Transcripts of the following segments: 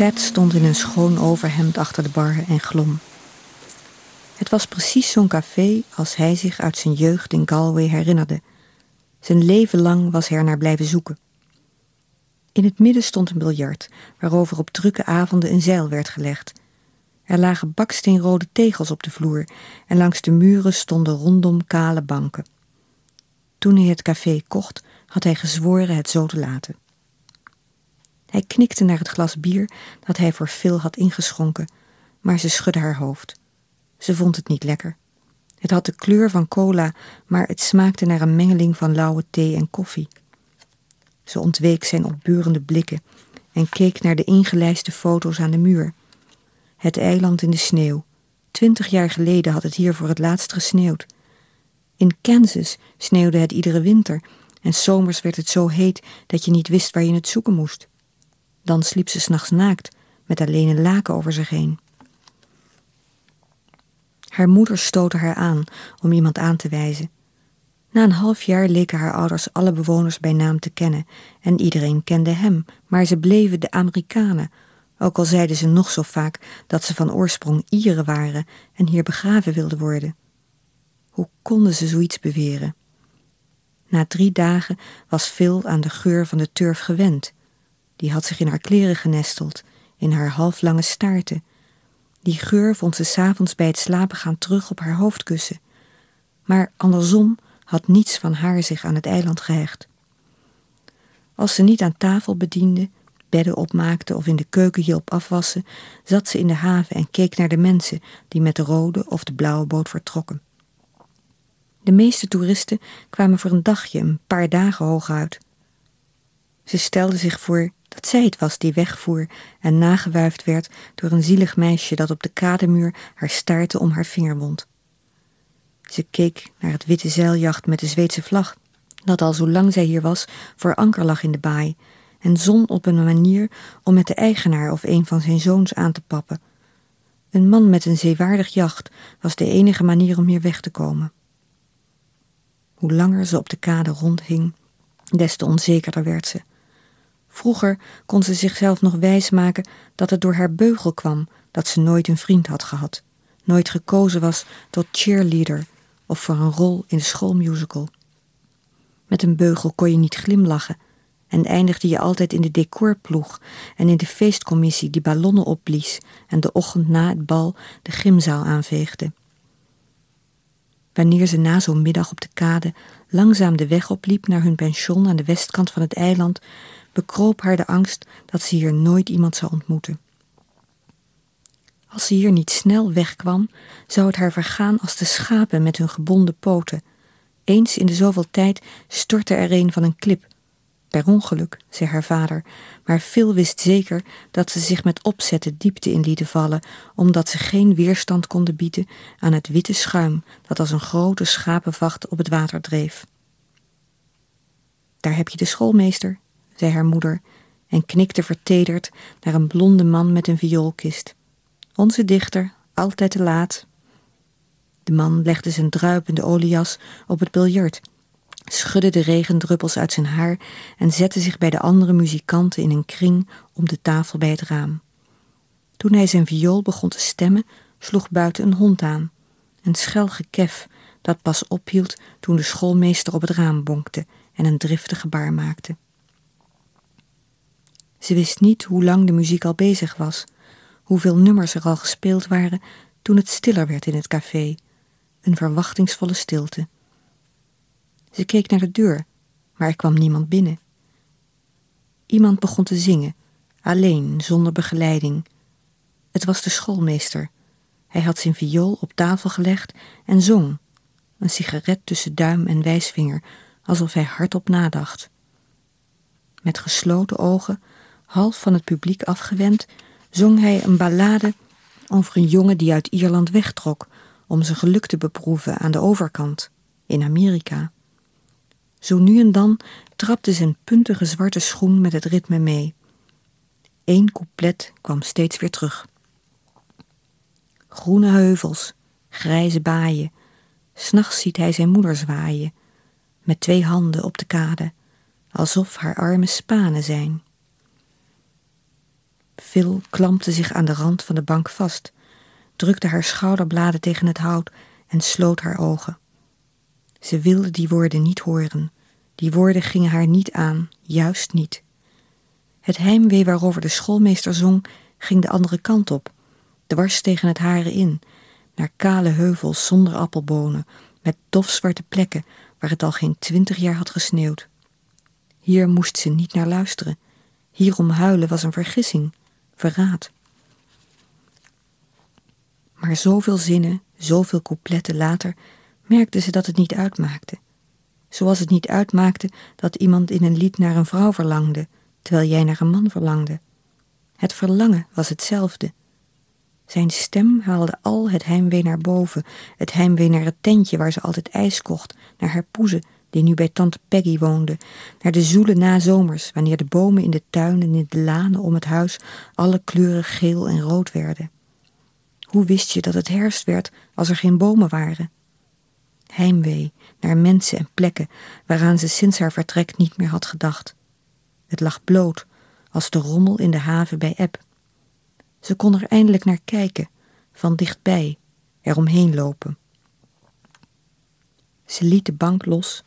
Stond in een schoon overhemd achter de bar en glom. Het was precies zo'n café als hij zich uit zijn jeugd in Galway herinnerde. Zijn leven lang was hij er naar blijven zoeken. In het midden stond een biljart, waarover op drukke avonden een zeil werd gelegd. Er lagen baksteenrode tegels op de vloer en langs de muren stonden rondom kale banken. Toen hij het café kocht, had hij gezworen het zo te laten. Hij knikte naar het glas bier dat hij voor Phil had ingeschonken, maar ze schudde haar hoofd. Ze vond het niet lekker. Het had de kleur van cola, maar het smaakte naar een mengeling van lauwe thee en koffie. Ze ontweek zijn opburende blikken en keek naar de ingelijste foto's aan de muur. Het eiland in de sneeuw. Twintig jaar geleden had het hier voor het laatst gesneeuwd. In Kansas sneeuwde het iedere winter en zomers werd het zo heet dat je niet wist waar je het zoeken moest. Dan sliep ze s'nachts naakt, met alleen een laken over zich heen. Haar moeder stootte haar aan om iemand aan te wijzen. Na een half jaar leken haar ouders alle bewoners bij naam te kennen en iedereen kende hem, maar ze bleven de Amerikanen, ook al zeiden ze nog zo vaak dat ze van oorsprong Ieren waren en hier begraven wilden worden. Hoe konden ze zoiets beweren? Na drie dagen was Phil aan de geur van de turf gewend. Die had zich in haar kleren genesteld, in haar halflange staarten. Die geur vond ze s'avonds bij het slapen gaan terug op haar hoofdkussen. Maar andersom had niets van haar zich aan het eiland gehecht. Als ze niet aan tafel bediende, bedden opmaakte of in de keuken hielp afwassen, zat ze in de haven en keek naar de mensen die met de rode of de blauwe boot vertrokken. De meeste toeristen kwamen voor een dagje, een paar dagen hooguit. Ze stelde zich voor dat zij het was die wegvoer en nagewuifd werd door een zielig meisje dat op de kademuur haar staartte om haar vinger wond. Ze keek naar het witte zeiljacht met de Zweedse vlag, dat al zolang zij hier was voor anker lag in de baai, en zon op een manier om met de eigenaar of een van zijn zoons aan te pappen. Een man met een zeewaardig jacht was de enige manier om hier weg te komen. Hoe langer ze op de kade rondhing, des te onzekerder werd ze. Vroeger kon ze zichzelf nog wijsmaken dat het door haar beugel kwam dat ze nooit een vriend had gehad, nooit gekozen was tot cheerleader of voor een rol in de schoolmusical. Met een beugel kon je niet glimlachen en eindigde je altijd in de decorploeg en in de feestcommissie die ballonnen opblies en de ochtend na het bal de gymzaal aanveegde. Wanneer ze na zo'n middag op de kade langzaam de weg opliep naar hun pension aan de westkant van het eiland, bekroop haar de angst dat ze hier nooit iemand zou ontmoeten. Als ze hier niet snel wegkwam, zou het haar vergaan als de schapen met hun gebonden poten. Eens in de zoveel tijd stortte er een van een klip. Per ongeluk, zei haar vader, maar Phil wist zeker dat ze zich met opzet de diepte in lieten vallen, omdat ze geen weerstand konden bieden aan het witte schuim dat als een grote schapenvacht op het water dreef. Daar heb je de schoolmeester, zei haar moeder en knikte vertederd naar een blonde man met een vioolkist. Onze dichter, altijd te laat. De man legde zijn druipende oliejas op het biljart, schudde de regendruppels uit zijn haar en zette zich bij de andere muzikanten in een kring om de tafel bij het raam. Toen hij zijn viool begon te stemmen, sloeg buiten een hond aan. Een schel gekef dat pas ophield toen de schoolmeester op het raam bonkte en een driftig gebaar maakte. Ze wist niet hoe lang de muziek al bezig was, hoeveel nummers er al gespeeld waren toen het stiller werd in het café, een verwachtingsvolle stilte. Ze keek naar de deur, maar er kwam niemand binnen. Iemand begon te zingen, alleen, zonder begeleiding. Het was de schoolmeester. Hij had zijn viool op tafel gelegd en zong, een sigaret tussen duim en wijsvinger, alsof hij hardop nadacht. Met gesloten ogen half van het publiek afgewend, zong hij een ballade over een jongen die uit Ierland wegtrok om zijn geluk te beproeven aan de overkant, in Amerika. Zo nu en dan trapte zijn puntige zwarte schoen met het ritme mee. Eén couplet kwam steeds weer terug. Groene heuvels, grijze baaien, s'nachts ziet hij zijn moeder zwaaien, met twee handen op de kade, alsof haar armen spanen zijn. Phil klampte zich aan de rand van de bank vast, drukte haar schouderbladen tegen het hout en sloot haar ogen. Ze wilde die woorden niet horen. Die woorden gingen haar niet aan, juist niet. Het heimwee waarover de schoolmeester zong, ging de andere kant op, dwars tegen het hare in, naar kale heuvels zonder appelbonen, met dofzwarte plekken waar het al geen twintig jaar had gesneeuwd. Hier moest ze niet naar luisteren. Hierom huilen was een vergissing, verraad. Maar zoveel zinnen, zoveel coupletten later, merkte ze dat het niet uitmaakte. Zoals het niet uitmaakte dat iemand in een lied naar een vrouw verlangde, terwijl jij naar een man verlangde. Het verlangen was hetzelfde. Zijn stem haalde al het heimwee naar boven, het heimwee naar het tentje waar ze altijd ijs kocht, naar haar poezen, die nu bij tante Peggy woonde, naar de zoele nazomers, wanneer de bomen in de tuin en in de lanen om het huis alle kleuren geel en rood werden. Hoe wist je dat het herfst werd als er geen bomen waren? Heimwee naar mensen en plekken waaraan ze sinds haar vertrek niet meer had gedacht. Het lag bloot als de rommel in de haven bij Eb. Ze kon er eindelijk naar kijken, van dichtbij, eromheen lopen. Ze liet de bank los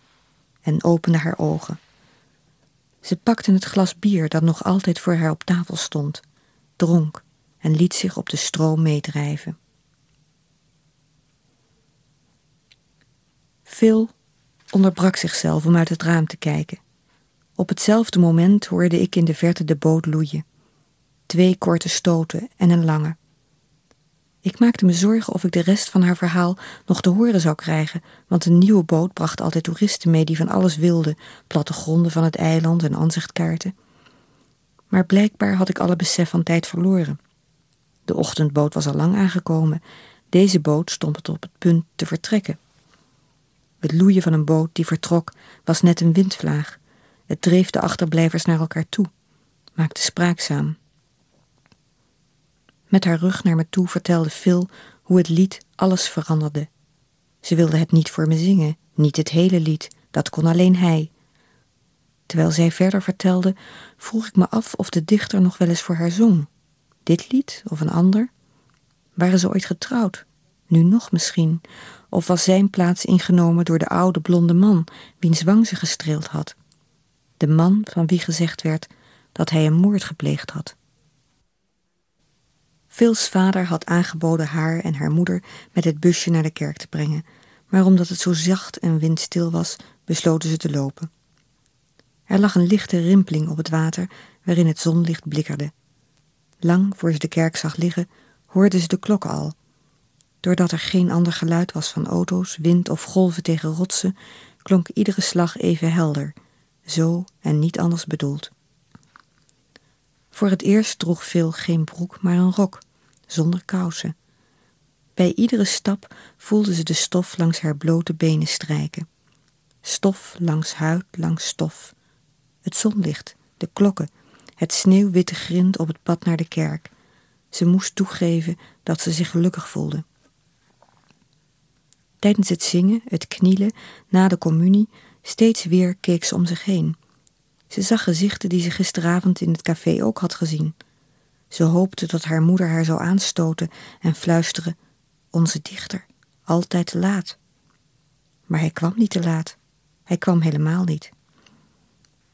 en opende haar ogen. Ze pakte het glas bier dat nog altijd voor haar op tafel stond, dronk en liet zich op de stroom meedrijven. Phil onderbrak zichzelf om uit het raam te kijken. Op hetzelfde moment hoorde ik in de verte de boot loeien. Twee korte stoten en een lange. Ik maakte me zorgen of ik de rest van haar verhaal nog te horen zou krijgen, want een nieuwe boot bracht altijd toeristen mee die van alles wilden, plattegronden van het eiland en aanzichtkaarten. Maar blijkbaar had ik alle besef van tijd verloren. De ochtendboot was al lang aangekomen. Deze boot stond op het punt te vertrekken. Het loeien van een boot die vertrok was net een windvlaag. Het dreef de achterblijvers naar elkaar toe, maakte spraakzaam. Met haar rug naar me toe vertelde Phil hoe het lied alles veranderde. Ze wilde het niet voor me zingen, niet het hele lied, dat kon alleen hij. Terwijl zij verder vertelde, vroeg ik me af of de dichter nog wel eens voor haar zong. Dit lied of een ander? Waren ze ooit getrouwd? Nu nog misschien. Of was zijn plaats ingenomen door de oude blonde man, wiens wang ze gestreeld had? De man van wie gezegd werd dat hij een moord gepleegd had. Phil's vader had aangeboden haar en haar moeder met het busje naar de kerk te brengen, maar omdat het zo zacht en windstil was, besloten ze te lopen. Er lag een lichte rimpeling op het water waarin het zonlicht blikkerde. Lang voor ze de kerk zag liggen, hoorden ze de klokken al. Doordat er geen ander geluid was van auto's, wind of golven tegen rotsen, klonk iedere slag even helder, zo en niet anders bedoeld. Voor het eerst droeg Phil geen broek, maar een rok, zonder kousen. Bij iedere stap voelde ze de stof langs haar blote benen strijken. Stof langs huid, langs stof. Het zonlicht, de klokken, het sneeuwwitte grind op het pad naar de kerk. Ze moest toegeven dat ze zich gelukkig voelde. Tijdens het zingen, het knielen, na de communie, steeds weer keek ze om zich heen. Ze zag gezichten die ze gisteravond in het café ook had gezien. Ze hoopte dat haar moeder haar zou aanstoten en fluisteren: Onze dichter, altijd te laat. Maar hij kwam niet te laat. Hij kwam helemaal niet.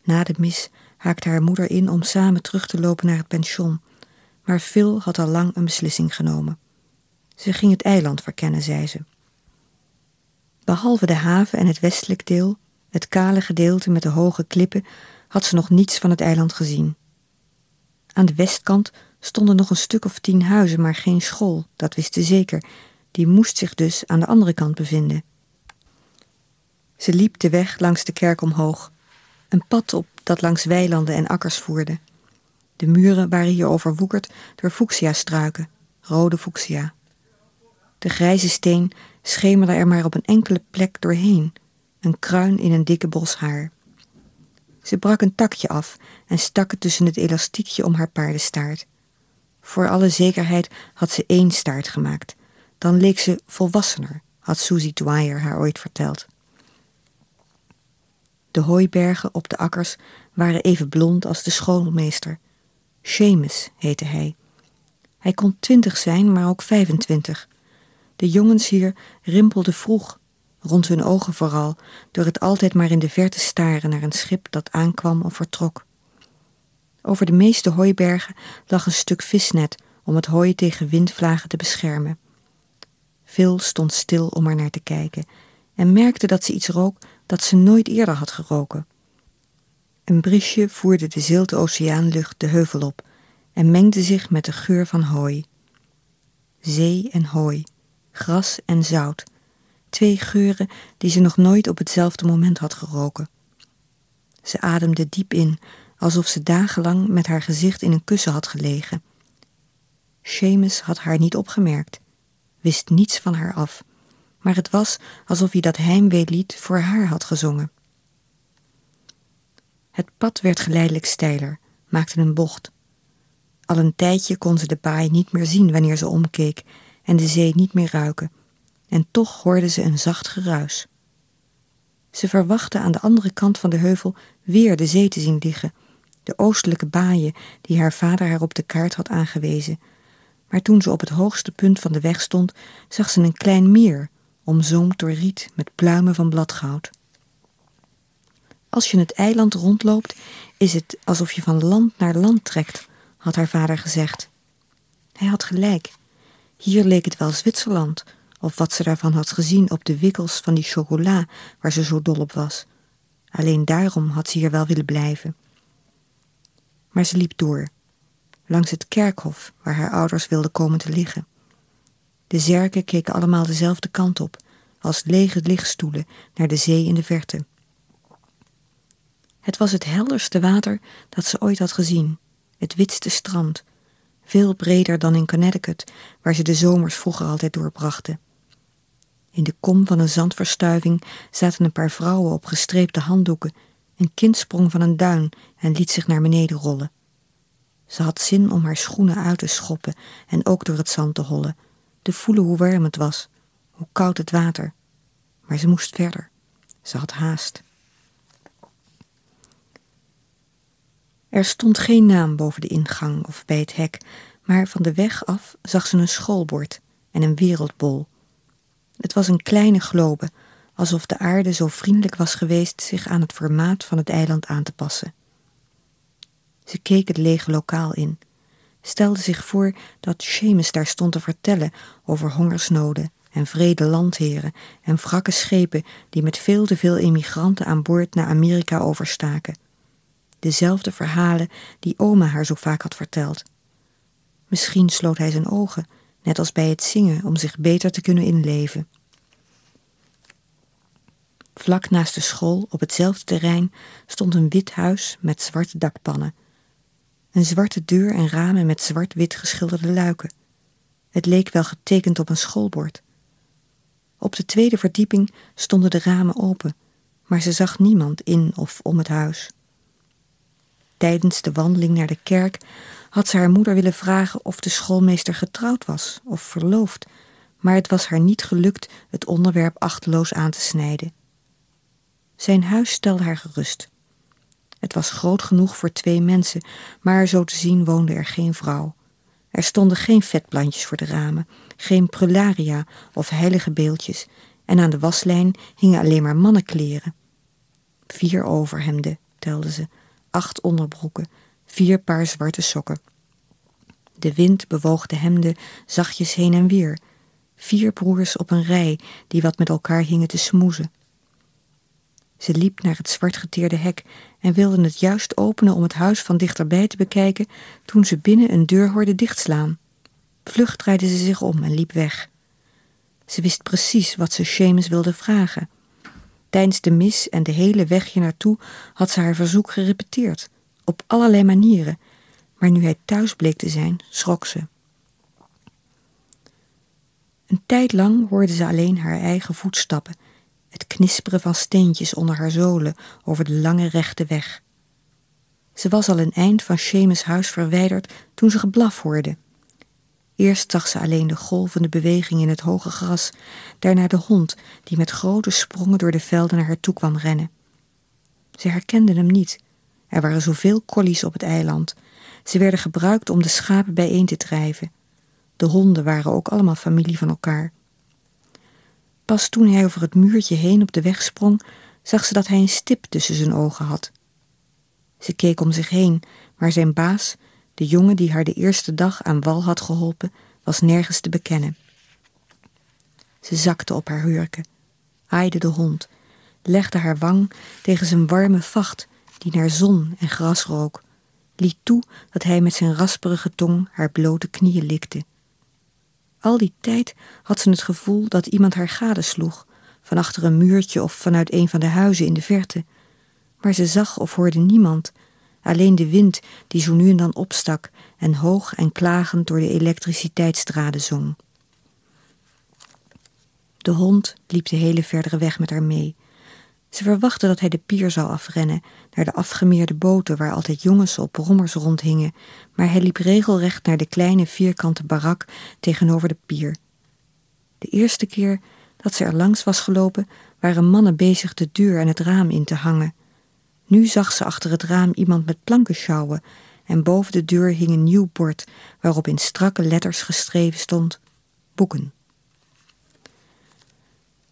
Na de mis haakte haar moeder in om samen terug te lopen naar het pension, maar Phil had al lang een beslissing genomen. Ze ging het eiland verkennen, zei ze. Behalve de haven en het westelijk deel, het kale gedeelte met de hoge klippen, had ze nog niets van het eiland gezien. Aan de westkant stonden nog een stuk of tien huizen, maar geen school, dat wist ze zeker. Die moest zich dus aan de andere kant bevinden. Ze liep de weg langs de kerk omhoog, een pad op dat langs weilanden en akkers voerde. De muren waren hier overwoekerd door fuchsia-struiken, rode fuchsia. De grijze steen schemerde er maar op een enkele plek doorheen, een kruin in een dikke bos haar. Ze brak een takje af en stak het tussen het elastiekje om haar paardenstaart. Voor alle zekerheid had ze één staart gemaakt. Dan leek ze volwassener, had Susie Dwyer haar ooit verteld. De hooibergen op de akkers waren even blond als de schoolmeester. Seamus heette hij. Hij kon twintig zijn, maar ook 25. De jongens hier rimpelden vroeg, rond hun ogen vooral, door het altijd maar in de verte staren naar een schip dat aankwam of vertrok. Over de meeste hooibergen lag een stuk visnet om het hooi tegen windvlagen te beschermen. Phil stond stil om er naar te kijken en merkte dat ze iets rook dat ze nooit eerder had geroken. Een briesje voerde de zilte oceaanlucht de heuvel op en mengde zich met de geur van hooi. Zee en hooi, gras en zout, twee geuren die ze nog nooit op hetzelfde moment had geroken. Ze ademde diep in, alsof ze dagenlang met haar gezicht in een kussen had gelegen. Seamus had haar niet opgemerkt, wist niets van haar af, maar het was alsof hij dat heimweelied voor haar had gezongen. Het pad werd geleidelijk steiler, maakte een bocht. Al een tijdje kon ze de baai niet meer zien wanneer ze omkeek en de zee niet meer ruiken, en toch hoorde ze een zacht geruis. Ze verwachtte aan de andere kant van de heuvel weer de zee te zien liggen, de oostelijke baaien die haar vader haar op de kaart had aangewezen. Maar toen ze op het hoogste punt van de weg stond, zag ze een klein meer, omzoomd door riet met pluimen van bladgoud. Als je het eiland rondloopt, is het alsof je van land naar land trekt, had haar vader gezegd. Hij had gelijk. Hier leek het wel Zwitserland, of wat ze daarvan had gezien op de wikkels van die chocola waar ze zo dol op was. Alleen daarom had ze hier wel willen blijven. Maar ze liep door, langs het kerkhof waar haar ouders wilden komen te liggen. De zerken keken allemaal dezelfde kant op, als lege lichtstoelen naar de zee in de verte. Het was het helderste water dat ze ooit had gezien, het witste strand, veel breder dan in Connecticut, waar ze de zomers vroeger altijd doorbrachten. In de kom van een zandverstuiving zaten een paar vrouwen op gestreepte handdoeken. Een kind sprong van een duin en liet zich naar beneden rollen. Ze had zin om haar schoenen uit te schoppen en ook door het zand te hollen, te voelen hoe warm het was, hoe koud het water. Maar ze moest verder. Ze had haast. Er stond geen naam boven de ingang of bij het hek, maar van de weg af zag ze een schoolbord en een wereldbol. Het was een kleine globe, alsof de aarde zo vriendelijk was geweest zich aan het formaat van het eiland aan te passen. Ze keek het lege lokaal in, stelde zich voor dat Seamus daar stond te vertellen over hongersnoden en vrede landheren en wrakke schepen die met veel te veel immigranten aan boord naar Amerika overstaken. Dezelfde verhalen die oma haar zo vaak had verteld. Misschien sloot hij zijn ogen, net als bij het zingen, om zich beter te kunnen inleven. Vlak naast de school, op hetzelfde terrein, stond een wit huis met zwarte dakpannen. Een zwarte deur en ramen met zwart-wit geschilderde luiken. Het leek wel getekend op een schoolbord. Op de tweede verdieping stonden de ramen open, maar ze zag niemand in of om het huis. Tijdens de wandeling naar de kerk had ze haar moeder willen vragen of de schoolmeester getrouwd was of verloofd, maar het was haar niet gelukt het onderwerp achteloos aan te snijden. Zijn huis stelde haar gerust. Het was groot genoeg voor twee mensen, maar zo te zien woonde er geen vrouw. Er stonden geen vetplantjes voor de ramen, geen prularia of heilige beeldjes, en aan de waslijn hingen alleen maar mannenkleren. Vier overhemden, telde ze, acht onderbroeken, vier paar zwarte sokken. De wind bewoog de hemden zachtjes heen en weer. Vier broers op een rij die wat met elkaar hingen te smoezen. Ze liep naar het zwartgeteerde hek en wilde het juist openen om het huis van dichterbij te bekijken toen ze binnen een deur hoorde dichtslaan. Vlug draaide ze zich om en liep weg. Ze wist precies wat ze Seamus wilde vragen. Tijdens de mis en de hele weg hier naartoe had ze haar verzoek gerepeteerd, op allerlei manieren, maar nu hij thuis bleek te zijn, schrok ze. Een tijd lang hoorde ze alleen haar eigen voetstappen, het knisperen van steentjes onder haar zolen over de lange rechte weg. Ze was al een eind van Seamus huis verwijderd toen ze geblaf hoorde. Eerst zag ze alleen de golvende beweging in het hoge gras, daarna de hond die met grote sprongen door de velden naar haar toe kwam rennen. Ze herkende hem niet. Er waren zoveel collies op het eiland. Ze werden gebruikt om de schapen bijeen te drijven. De honden waren ook allemaal familie van elkaar. Pas toen hij over het muurtje heen op de weg sprong, zag ze dat hij een stip tussen zijn ogen had. Ze keek om zich heen, maar zijn baas, de jongen die haar de eerste dag aan wal had geholpen, was nergens te bekennen. Ze zakte op haar hurken, aaide de hond, legde haar wang tegen zijn warme vacht die naar zon en gras rook, liet toe dat hij met zijn rasperige tong haar blote knieën likte. Al die tijd had ze het gevoel dat iemand haar gadesloeg, van achter een muurtje of vanuit een van de huizen in de verte. Maar ze zag of hoorde niemand, alleen de wind die zo nu en dan opstak en hoog en klagend door de elektriciteitsdraden zong. De hond liep de hele verdere weg met haar mee. Ze verwachtte dat hij de pier zou afrennen, naar de afgemeerde boten waar altijd jongens op rommers rondhingen, maar hij liep regelrecht naar de kleine vierkante barak tegenover de pier. De eerste keer dat ze er langs was gelopen, waren mannen bezig de deur en het raam in te hangen. Nu zag ze achter het raam iemand met planken sjouwen en boven de deur hing een nieuw bord waarop in strakke letters geschreven stond boeken.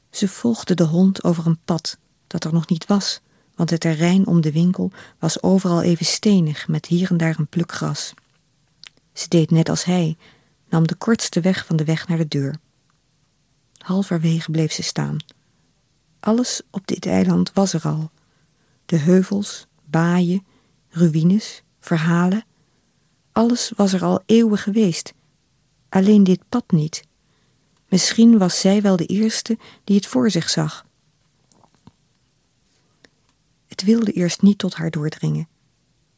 Ze volgde de hond over een pad dat er nog niet was, want het terrein om de winkel was overal even stenig met hier en daar een pluk gras. Ze deed net als hij, nam de kortste weg van de weg naar de deur. Halverwege bleef ze staan. Alles op dit eiland was er al. De heuvels, baaien, ruïnes, verhalen. Alles was er al eeuwen geweest. Alleen dit pad niet. Misschien was zij wel de eerste die het voor zich zag. Het wilde eerst niet tot haar doordringen.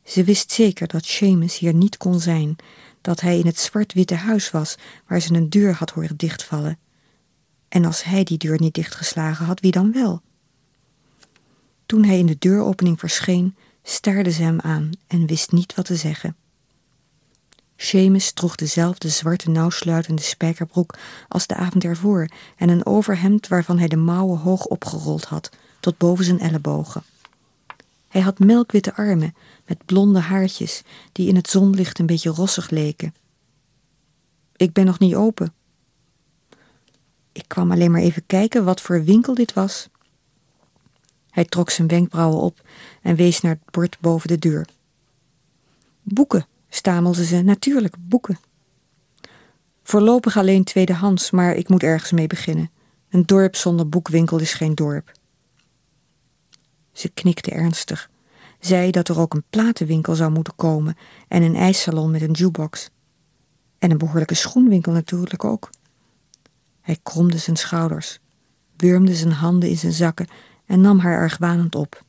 Ze wist zeker dat Seamus hier niet kon zijn, dat hij in het zwart-witte huis was waar ze een deur had horen dichtvallen. En als hij die deur niet dichtgeslagen had, wie dan wel? Toen hij in de deuropening verscheen, staarde ze hem aan en wist niet wat te zeggen. Seamus droeg dezelfde zwarte nauwsluitende spijkerbroek als de avond ervoor en een overhemd waarvan hij de mouwen hoog opgerold had, tot boven zijn ellebogen. Hij had melkwitte armen met blonde haartjes die in het zonlicht een beetje rossig leken. Ik ben nog niet open. Ik kwam alleen maar even kijken wat voor winkel dit was. Hij trok zijn wenkbrauwen op en wees naar het bord boven de deur. Boeken, stamelde ze, natuurlijk, boeken. Voorlopig alleen tweedehands, maar ik moet ergens mee beginnen. Een dorp zonder boekwinkel is geen dorp. Ze knikte ernstig, zei dat er ook een platenwinkel zou moeten komen en een ijssalon met een jukebox. En een behoorlijke schoenwinkel natuurlijk ook. Hij kromde zijn schouders, wurmde zijn handen in zijn zakken en nam haar argwanend op.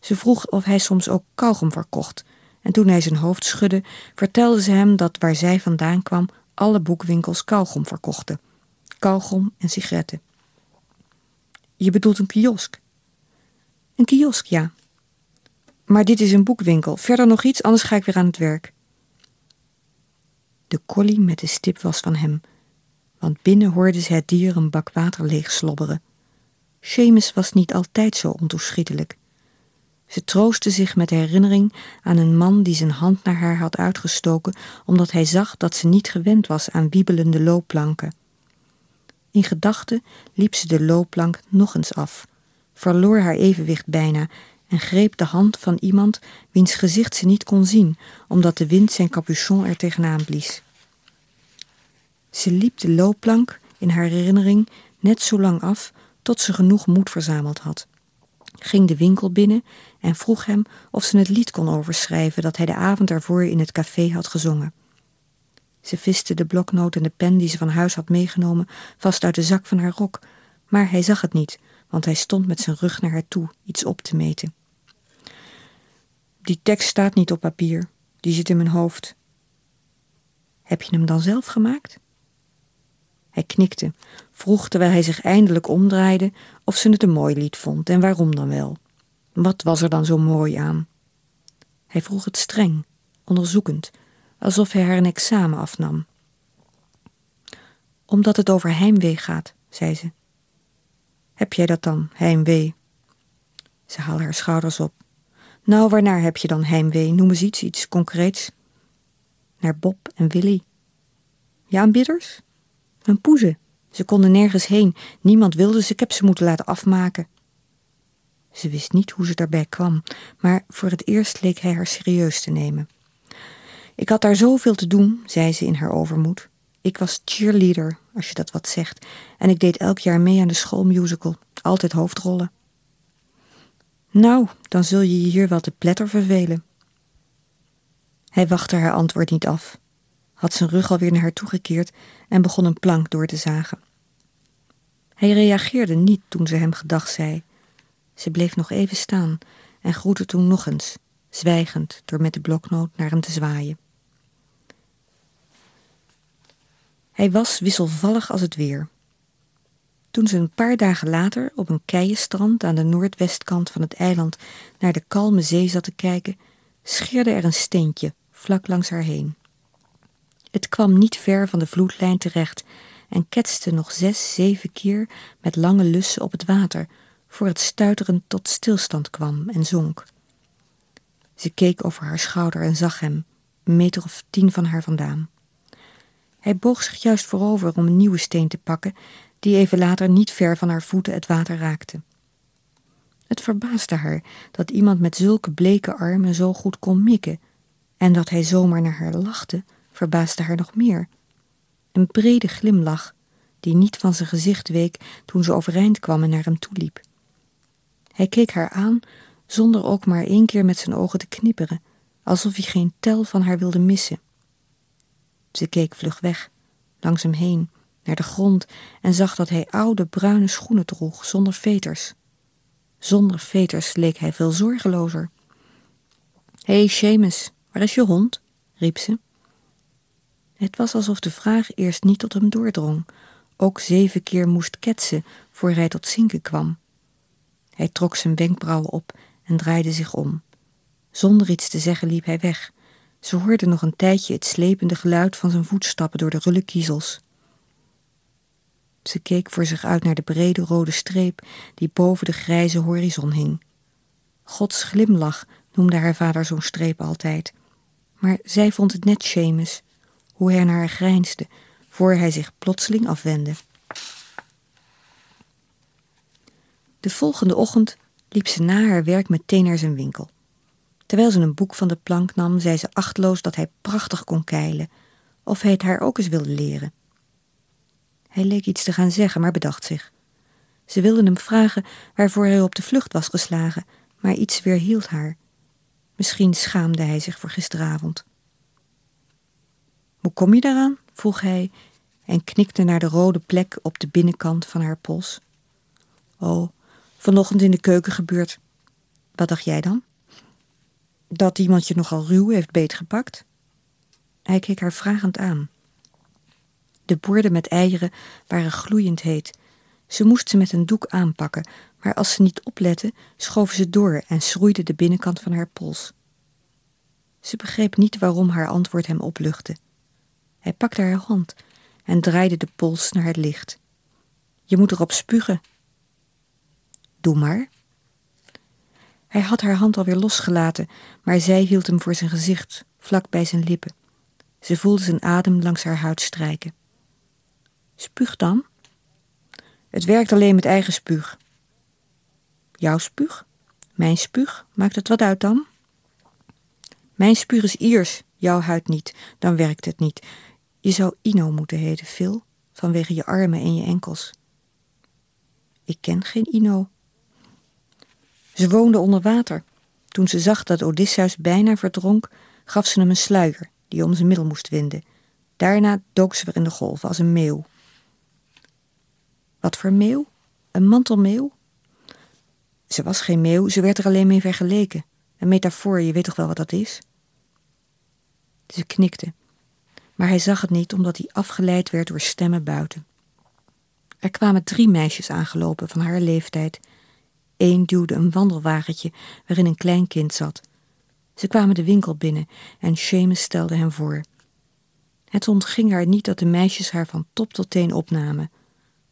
Ze vroeg of hij soms ook kauwgom verkocht, en toen hij zijn hoofd schudde, vertelde ze hem dat waar zij vandaan kwam alle boekwinkels kauwgom verkochten. Kauwgom en sigaretten. Je bedoelt een kiosk? Een kiosk, ja. Maar dit is een boekwinkel. Verder nog iets, anders ga ik weer aan het werk. De collie met de stip was van hem, want binnen hoorde ze het dier een bak water leeg slobberen. Seamus was niet altijd zo ontoeschietelijk. Ze troostte zich met herinnering aan een man die zijn hand naar haar had uitgestoken omdat hij zag dat ze niet gewend was aan wiebelende loopplanken. In gedachten liep ze de loopplank nog eens af verloor haar evenwicht bijna en greep de hand van iemand wiens gezicht ze niet kon zien, omdat de wind zijn capuchon er tegenaan blies. Ze liep de loopplank in haar herinnering net zo lang af tot ze genoeg moed verzameld had. Ging de winkel binnen en vroeg hem of ze het lied kon overschrijven dat hij de avond ervoor in het café had gezongen. Ze viste de bloknoot en de pen die ze van huis had meegenomen vast uit de zak van haar rok, maar hij zag het niet, want hij stond met zijn rug naar haar toe iets op te meten. Die tekst staat niet op papier, die zit in mijn hoofd. Heb je hem dan zelf gemaakt? Hij knikte, vroeg terwijl hij zich eindelijk omdraaide of ze het een mooi lied vond en waarom dan wel. Wat was er dan zo mooi aan? Hij vroeg het streng, onderzoekend, alsof hij haar een examen afnam. Omdat het over heimwee gaat, zei ze. Heb jij dat dan, heimwee? Ze haalde haar schouders op. Nou, waarnaar heb je dan heimwee? Noem eens iets, iets concreets. naar Bob en Willy. Je aanbidders? Mijn poezen. Ze konden nergens heen. Niemand wilde ze. Ik heb ze moeten laten afmaken. Ze wist niet hoe ze daarbij kwam, maar voor het eerst leek hij haar serieus te nemen. Ik had daar zoveel te doen, zei ze in haar overmoed. Ik was cheerleader, als je dat wat zegt, en ik deed elk jaar mee aan de schoolmusical, altijd hoofdrollen. Nou, dan zul je je hier wel te pletter vervelen. Hij wachtte haar antwoord niet af, had zijn rug alweer naar haar toegekeerd en begon een plank door te zagen. Hij reageerde niet toen ze hem gedag zei. Ze bleef nog even staan en groette toen nog eens, zwijgend door met de bloknoot naar hem te zwaaien. Hij was wisselvallig als het weer. Toen ze een paar dagen later op een keienstrand aan de noordwestkant van het eiland naar de kalme zee zat te kijken, scheerde er een steentje vlak langs haar heen. Het kwam niet ver van de vloedlijn terecht en ketste nog zes, zeven keer met lange lussen op het water, voor het stuiterend tot stilstand kwam en zonk. Ze keek over haar schouder en zag hem, een meter of tien van haar vandaan. Hij boog zich juist voorover om een nieuwe steen te pakken, die even later niet ver van haar voeten het water raakte. Het verbaasde haar dat iemand met zulke bleke armen zo goed kon mikken, en dat hij zomaar naar haar lachte, verbaasde haar nog meer. Een brede glimlach, die niet van zijn gezicht week toen ze overeind kwam en naar hem toeliep. Hij keek haar aan, zonder ook maar één keer met zijn ogen te knipperen, alsof hij geen tel van haar wilde missen. Ze keek vlug weg, langs hem heen, naar de grond en zag dat hij oude bruine schoenen droeg, zonder veters. Zonder veters leek hij veel zorgelozer. Hé, hey, waar is je hond? riep ze. Het was alsof de vraag eerst niet tot hem doordrong, ook zeven keer moest ketsen voor hij tot zinken kwam. Hij trok zijn wenkbrauwen op en draaide zich om. Zonder iets te zeggen liep hij weg. Ze hoorde nog een tijdje het slepende geluid van zijn voetstappen door de rulle kiezels. Ze keek voor zich uit naar de brede rode streep die boven de grijze horizon hing. Gods glimlach noemde haar vader zo'n streep altijd. Maar zij vond het net Seamus, hoe hij naar haar grijnsde, voor hij zich plotseling afwendde. De volgende ochtend liep ze na haar werk meteen naar zijn winkel. Terwijl ze een boek van de plank nam, zei ze achtloos dat hij prachtig kon keilen, of hij het haar ook eens wilde leren. Hij leek iets te gaan zeggen, maar bedacht zich. Ze wilde hem vragen waarvoor hij op de vlucht was geslagen, maar iets weerhield haar. Misschien schaamde hij zich voor gisteravond. Hoe kom je daaraan? vroeg hij en knikte naar de rode plek op de binnenkant van haar pols. Oh, vanochtend in de keuken gebeurd. Wat dacht jij dan? Dat iemand je nogal ruw heeft beetgepakt? Hij keek haar vragend aan. De borden met eieren waren gloeiend heet. Ze moest ze met een doek aanpakken, maar als ze niet oplette, schoof ze door en schroeide de binnenkant van haar pols. Ze begreep niet waarom haar antwoord hem opluchtte. Hij pakte haar hand en draaide de pols naar het licht. Je moet erop spugen. Doe maar. Hij had haar hand alweer losgelaten, maar zij hield hem voor zijn gezicht, vlak bij zijn lippen. Ze voelde zijn adem langs haar huid strijken. Spuug dan. Het werkt alleen met eigen spuug. Jouw spuug? Mijn spuug? Maakt het wat uit dan? Mijn spuug is Iers, jouw huid niet. Dan werkt het niet. Je zou Ino moeten heten, Phil, vanwege je armen en je enkels. Ik ken geen Ino. Ze woonde onder water. Toen ze zag dat Odysseus bijna verdronk, gaf ze hem een sluier die om zijn middel moest winden. Daarna dook ze weer in de golven als een meeuw. Wat voor meeuw? Een mantelmeeuw? Ze was geen meeuw, ze werd er alleen mee vergeleken. Een metafoor, je weet toch wel wat dat is? Ze knikte, maar hij zag het niet omdat hij afgeleid werd door stemmen buiten. Er kwamen drie meisjes aangelopen van haar leeftijd. Eén duwde een wandelwagentje waarin een klein kind zat. Ze kwamen de winkel binnen en Seamus stelde hen voor. Het ontging haar niet dat de meisjes haar van top tot teen opnamen.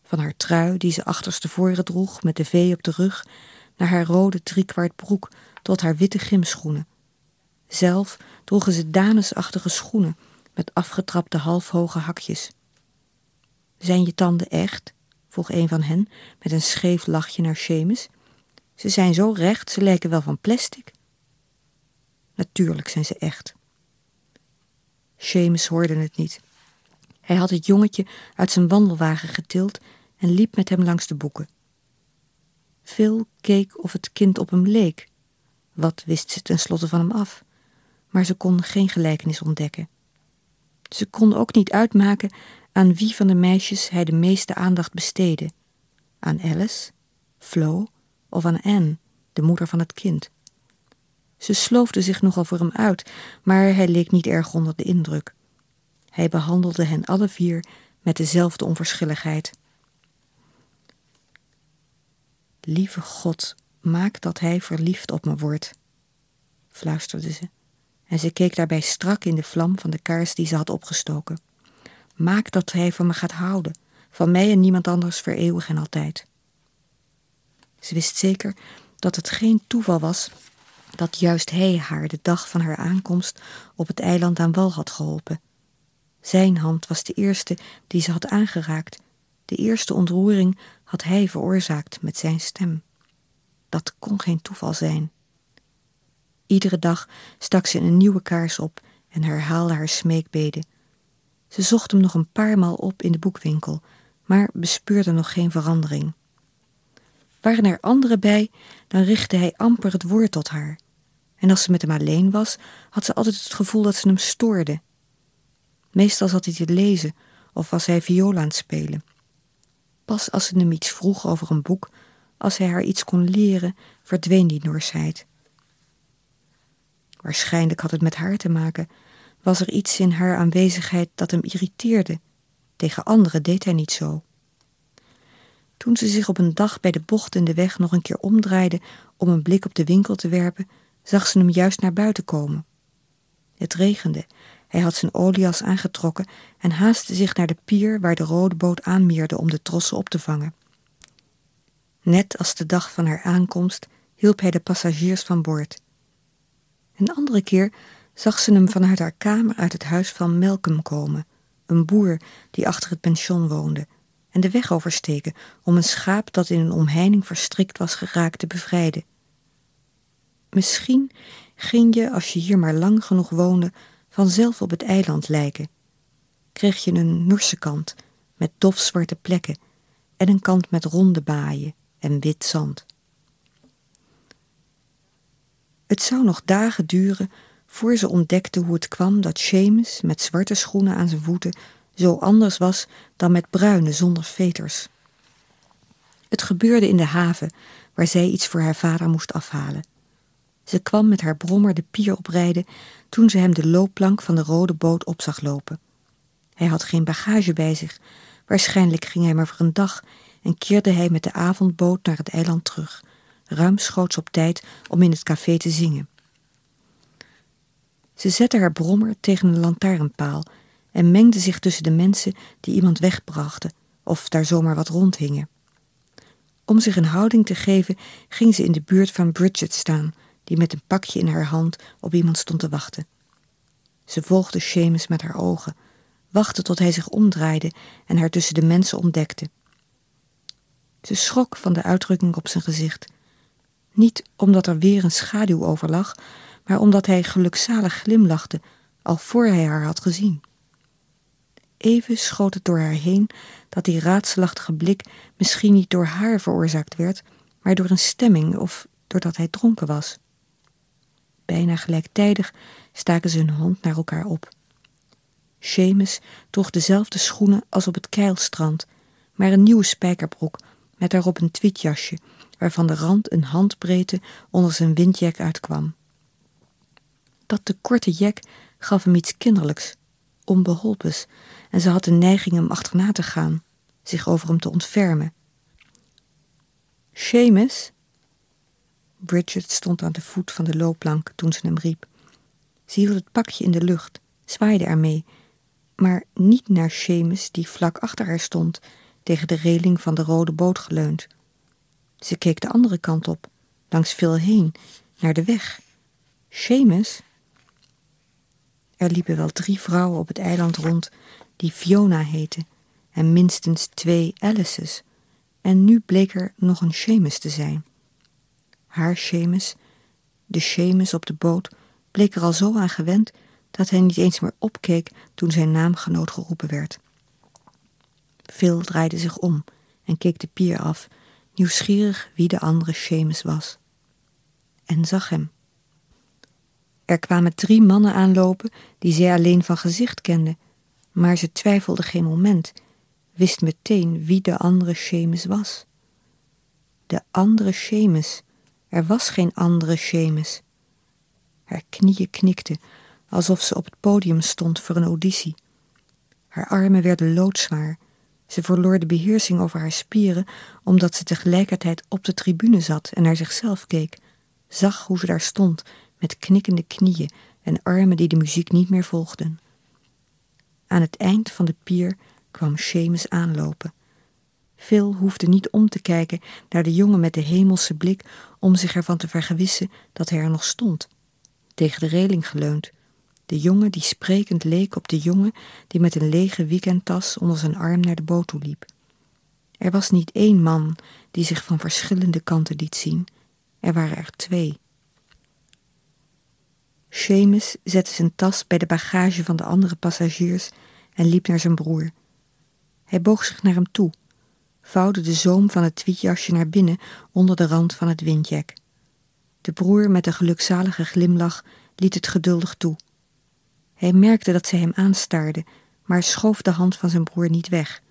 Van haar trui, die ze achterstevoren droeg met de vee op de rug, naar haar rode driekwart broek tot haar witte gymschoenen. Zelf droegen ze damesachtige schoenen, met afgetrapte halfhoge hakjes. Zijn je tanden echt? vroeg een van hen met een scheef lachje naar Seamus. Ze zijn zo recht, ze lijken wel van plastic. Natuurlijk zijn ze echt. Seamus hoorde het niet. Hij had het jongetje uit zijn wandelwagen getild en liep met hem langs de boeken. Phil keek of het kind op hem leek. Wat wist ze tenslotte van hem af? Maar ze kon geen gelijkenis ontdekken. Ze kon ook niet uitmaken aan wie van de meisjes hij de meeste aandacht besteedde. Aan Alice, Flo of aan Anne, de moeder van het kind. Ze sloofde zich nogal voor hem uit, maar hij leek niet erg onder de indruk. Hij behandelde hen alle vier met dezelfde onverschilligheid. Lieve God, maak dat hij verliefd op me wordt, fluisterde ze, en ze keek daarbij strak in de vlam van de kaars die ze had opgestoken. Maak dat hij van me gaat houden, van mij en niemand anders voor eeuwig en altijd. Ze wist zeker dat het geen toeval was dat juist hij haar de dag van haar aankomst op het eiland aan wal had geholpen. Zijn hand was de eerste die ze had aangeraakt. De eerste ontroering had hij veroorzaakt met zijn stem. Dat kon geen toeval zijn. Iedere dag stak ze een nieuwe kaars op en herhaalde haar smeekbeden. Ze zocht hem nog een paar maal op in de boekwinkel, maar bespeurde nog geen verandering. Waren er anderen bij, dan richtte hij amper het woord tot haar. En als ze met hem alleen was, had ze altijd het gevoel dat ze hem stoorde. Meestal zat hij te lezen of was hij viool aan het spelen. Pas als ze hem iets vroeg over een boek, als hij haar iets kon leren, verdween die norsheid. Waarschijnlijk had het met haar te maken. Was er iets in haar aanwezigheid dat hem irriteerde? Tegen anderen deed hij niet zo. Toen ze zich op een dag bij de bocht in de weg nog een keer omdraaide om een blik op de winkel te werpen, zag ze hem juist naar buiten komen. Het regende. Hij had zijn olias aangetrokken en haastte zich naar de pier waar de rode boot aanmeerde om de trossen op te vangen. Net als de dag van haar aankomst hielp hij de passagiers van boord. Een andere keer zag ze hem vanuit haar kamer uit het huis van Malcolm komen, een boer die achter het pension woonde, en de weg oversteken om een schaap dat in een omheining verstrikt was geraakt te bevrijden. Misschien ging je, als je hier maar lang genoeg woonde, vanzelf op het eiland lijken. Kreeg je een Noorse kant met dof zwarte plekken en een kant met ronde baaien en wit zand. Het zou nog dagen duren voor ze ontdekte hoe het kwam dat Seamus met zwarte schoenen aan zijn voeten zo anders was dan met bruine zonder veters. Het gebeurde in de haven, waar zij iets voor haar vader moest afhalen. Ze kwam met haar brommer de pier oprijden toen ze hem de loopplank van de rode boot op zag lopen. Hij had geen bagage bij zich. Waarschijnlijk ging hij maar voor een dag en keerde hij met de avondboot naar het eiland terug, ruimschoots op tijd om in het café te zingen. Ze zette haar brommer tegen een lantaarnpaal en mengde zich tussen de mensen die iemand wegbrachten of daar zomaar wat rondhingen. Om zich een houding te geven, ging ze in de buurt van Bridget staan, die met een pakje in haar hand op iemand stond te wachten. Ze volgde Seamus met haar ogen, wachtte tot hij zich omdraaide en haar tussen de mensen ontdekte. Ze schrok van de uitdrukking op zijn gezicht. Niet omdat er weer een schaduw over lag, maar omdat hij gelukzalig glimlachte, al voor hij haar had gezien. Even schoot het door haar heen dat die raadselachtige blik misschien niet door haar veroorzaakt werd, maar door een stemming of doordat hij dronken was. Bijna gelijktijdig staken ze hun hand naar elkaar op. Seamus droeg dezelfde schoenen als op het keilstrand, maar een nieuwe spijkerbroek met daarop een tweetjasje, waarvan de rand een handbreedte onder zijn windjek uitkwam. Dat te korte jek gaf hem iets kinderlijks, onbeholpens, en ze had de neiging hem achterna te gaan, zich over hem te ontfermen. Seamus, Bridget stond aan de voet van de loopplank toen ze hem riep. Ze hield het pakje in de lucht, zwaaide ermee, maar niet naar Seamus die vlak achter haar stond, tegen de reling van de rode boot geleund. Ze keek de andere kant op, langs veel heen, naar de weg. Seamus? Er liepen wel drie vrouwen op het eiland rond die Fiona heten en minstens twee Alice's. En nu bleek er nog een Seamus te zijn. Haar Seamus, de Seamus op de boot, bleek er al zo aan gewend dat hij niet eens meer opkeek toen zijn naamgenoot geroepen werd. Phil draaide zich om en keek de pier af, nieuwsgierig wie de andere Seamus was. En zag hem. Er kwamen drie mannen aanlopen die zij alleen van gezicht kende, maar ze twijfelde geen moment, wist meteen wie de andere Seamus was. De andere Seamus. Er was geen andere Seamus. Haar knieën knikten, alsof ze op het podium stond voor een auditie. Haar armen werden loodzwaar. Ze verloor de beheersing over haar spieren, omdat ze tegelijkertijd op de tribune zat en naar zichzelf keek, zag hoe ze daar stond, met knikkende knieën en armen die de muziek niet meer volgden. Aan het eind van de pier kwam Seamus aanlopen. Phil hoefde niet om te kijken naar de jongen met de hemelse blik om zich ervan te vergewissen dat hij er nog stond, tegen de reling geleund. De jongen die sprekend leek op de jongen die met een lege weekendtas onder zijn arm naar de boot toe liep. Er was niet één man die zich van verschillende kanten liet zien. Er waren er twee. Seamus zette zijn tas bij de bagage van de andere passagiers en liep naar zijn broer. Hij boog zich naar hem toe, vouwde de zoom van het tweetjasje naar binnen onder de rand van het windjek. De broer met een gelukzalige glimlach liet het geduldig toe. Hij merkte dat zij hem aanstaarde, maar schoof de hand van zijn broer niet weg.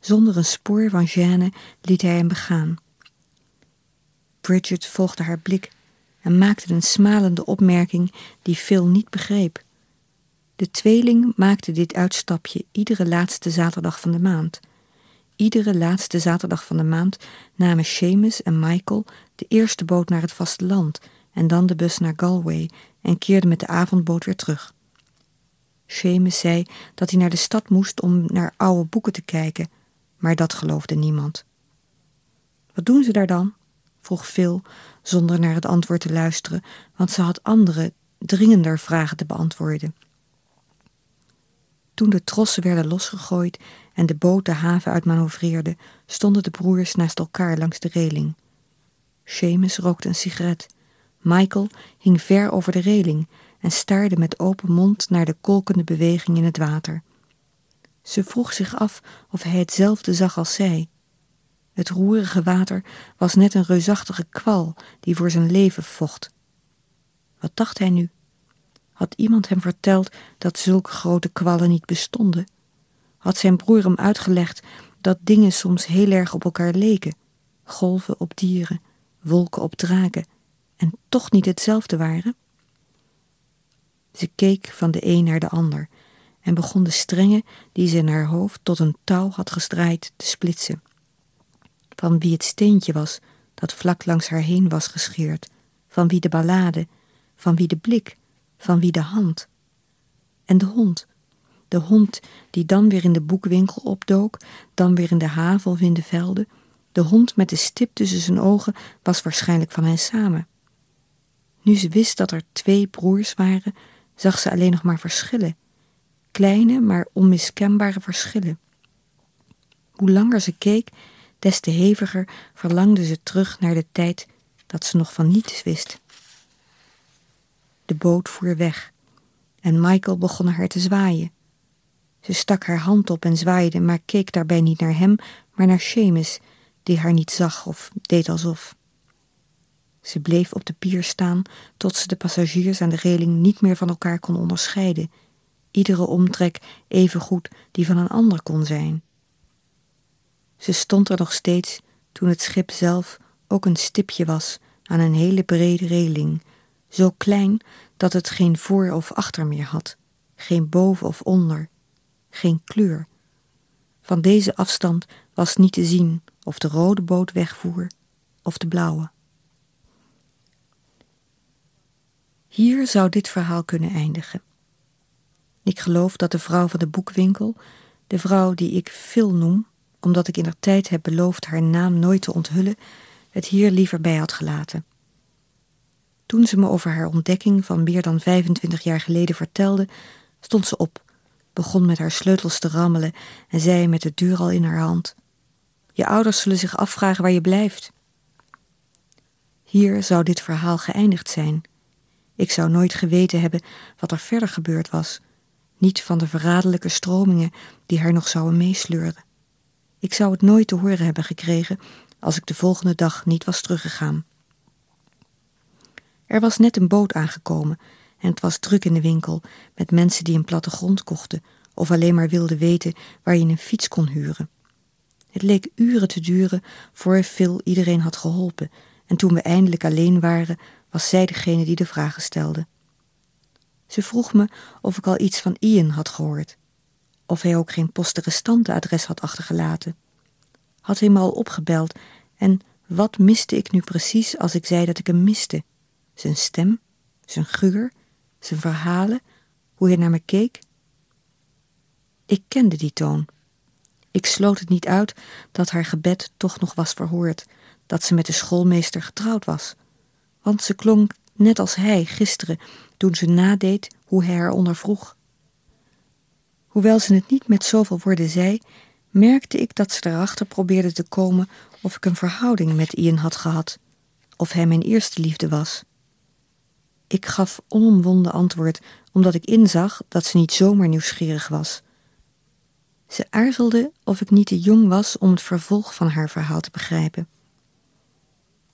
Zonder een spoor van gêne liet hij hem begaan. Bridget volgde haar blik en maakte een smalende opmerking die Phil niet begreep. De tweeling maakte dit uitstapje iedere laatste zaterdag van de maand. Iedere laatste zaterdag van de maand namen Seamus en Michael de eerste boot naar het vasteland en dan de bus naar Galway en keerden met de avondboot weer terug. Seamus zei dat hij naar de stad moest om naar oude boeken te kijken, maar dat geloofde niemand. Wat doen ze daar dan? vroeg Phil, zonder naar het antwoord te luisteren, want ze had andere, dringender vragen te beantwoorden. Toen de trossen werden losgegooid en de boot de haven uitmanoeuvreerde, stonden de broers naast elkaar langs de reling. Seamus rookte een sigaret. Michael hing ver over de reling en staarde met open mond naar de kolkende beweging in het water. Ze vroeg zich af of hij hetzelfde zag als zij. Het roerige water was net een reusachtige kwal die voor zijn leven vocht. Wat dacht hij nu? Had iemand hem verteld dat zulke grote kwallen niet bestonden? Had zijn broer hem uitgelegd dat dingen soms heel erg op elkaar leken, golven op dieren, wolken op draken, en toch niet hetzelfde waren? Ze keek van de een naar de ander en begon de strengen die ze in haar hoofd tot een touw had gestraaid te splitsen. Van wie het steentje was dat vlak langs haar heen was gescheerd, van wie de ballade, van wie de blik, van wie de hand. En de hond, de hond die dan weer in de boekwinkel opdook, dan weer in de haven of in de velden, de hond met de stip tussen zijn ogen was waarschijnlijk van hen samen. Nu ze wist dat er twee broers waren, zag ze alleen nog maar verschillen. Kleine, maar onmiskenbare verschillen. Hoe langer ze keek, des te heviger verlangde ze terug naar de tijd dat ze nog van niets wist. De boot voer weg en Michael begon haar te zwaaien. Ze stak haar hand op en zwaaide, maar keek daarbij niet naar hem, maar naar Seamus, die haar niet zag of deed alsof. Ze bleef op de pier staan tot ze de passagiers aan de reling niet meer van elkaar kon onderscheiden, iedere omtrek even goed die van een ander kon zijn. Ze stond er nog steeds toen het schip zelf ook een stipje was aan een hele brede reling, zo klein dat het geen voor of achter meer had, geen boven of onder, geen kleur. Van deze afstand was niet te zien of de rode boot wegvoer of de blauwe. Hier zou dit verhaal kunnen eindigen. Ik geloof dat de vrouw van de boekwinkel, de vrouw die ik Phil noem, omdat ik in der tijd heb beloofd haar naam nooit te onthullen, het hier liever bij had gelaten. Toen ze me over haar ontdekking van meer dan 25 jaar geleden vertelde, stond ze op, begon met haar sleutels te rammelen en zei met de deur al in haar hand: Je ouders zullen zich afvragen waar je blijft. Hier zou dit verhaal geëindigd zijn. Ik zou nooit geweten hebben wat er verder gebeurd was, niet van de verraderlijke stromingen die haar nog zouden meesleuren. Ik zou het nooit te horen hebben gekregen als ik de volgende dag niet was teruggegaan. Er was net een boot aangekomen en het was druk in de winkel met mensen die een plattegrond kochten of alleen maar wilden weten waar je een fiets kon huren. Het leek uren te duren voor Phil iedereen had geholpen en toen we eindelijk alleen waren, was zij degene die de vragen stelde. Ze vroeg me of ik al iets van Ian had gehoord, of hij ook geen poste-restante-adres had achtergelaten. Had hij me al opgebeld en wat miste ik nu precies als ik zei dat ik hem miste? Zijn stem, zijn geur, zijn verhalen, hoe hij naar me keek? Ik kende die toon. Ik sloot het niet uit dat haar gebed toch nog was verhoord, dat ze met de schoolmeester getrouwd was. Want ze klonk net als hij gisteren toen ze nadeed hoe hij haar ondervroeg. Hoewel ze het niet met zoveel woorden zei, merkte ik dat ze erachter probeerde te komen of ik een verhouding met Ian had gehad, of hij mijn eerste liefde was. Ik gaf onomwonden antwoord, omdat ik inzag dat ze niet zomaar nieuwsgierig was. Ze aarzelde of ik niet te jong was om het vervolg van haar verhaal te begrijpen.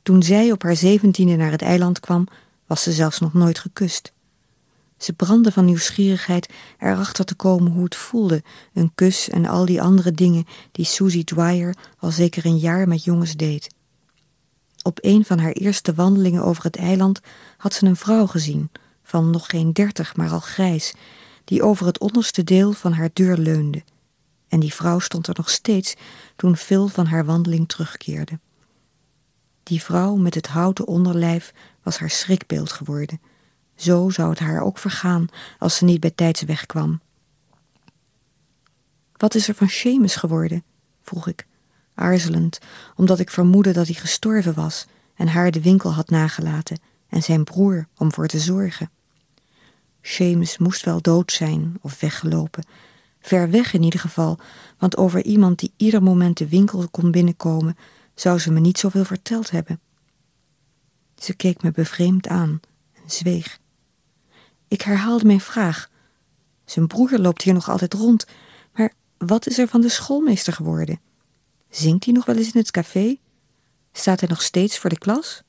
Toen zij op haar zeventiende naar het eiland kwam, was ze zelfs nog nooit gekust. Ze brandde van nieuwsgierigheid erachter te komen hoe het voelde, een kus en al die andere dingen die Susie Dwyer al zeker een jaar met jongens deed. Op een van haar eerste wandelingen over het eiland had ze een vrouw gezien, van nog geen dertig, maar al grijs, die over het onderste deel van haar deur leunde. En die vrouw stond er nog steeds toen Phil van haar wandeling terugkeerde. Die vrouw met het houten onderlijf was haar schrikbeeld geworden. Zo zou het haar ook vergaan als ze niet bij tijds wegkwam. Wat is er van Seamus geworden? vroeg ik aarzelend, omdat ik vermoedde dat hij gestorven was en haar de winkel had nagelaten en zijn broer om voor te zorgen. Seamus moest wel dood zijn of weggelopen, ver weg in ieder geval, want over iemand die ieder moment de winkel kon binnenkomen, zou ze me niet zoveel verteld hebben. Ze keek me bevreemd aan en zweeg. Ik herhaalde mijn vraag. Zijn broer loopt hier nog altijd rond, maar wat is er van de schoolmeester geworden? Zingt hij nog wel eens in het café? Staat hij nog steeds voor de klas?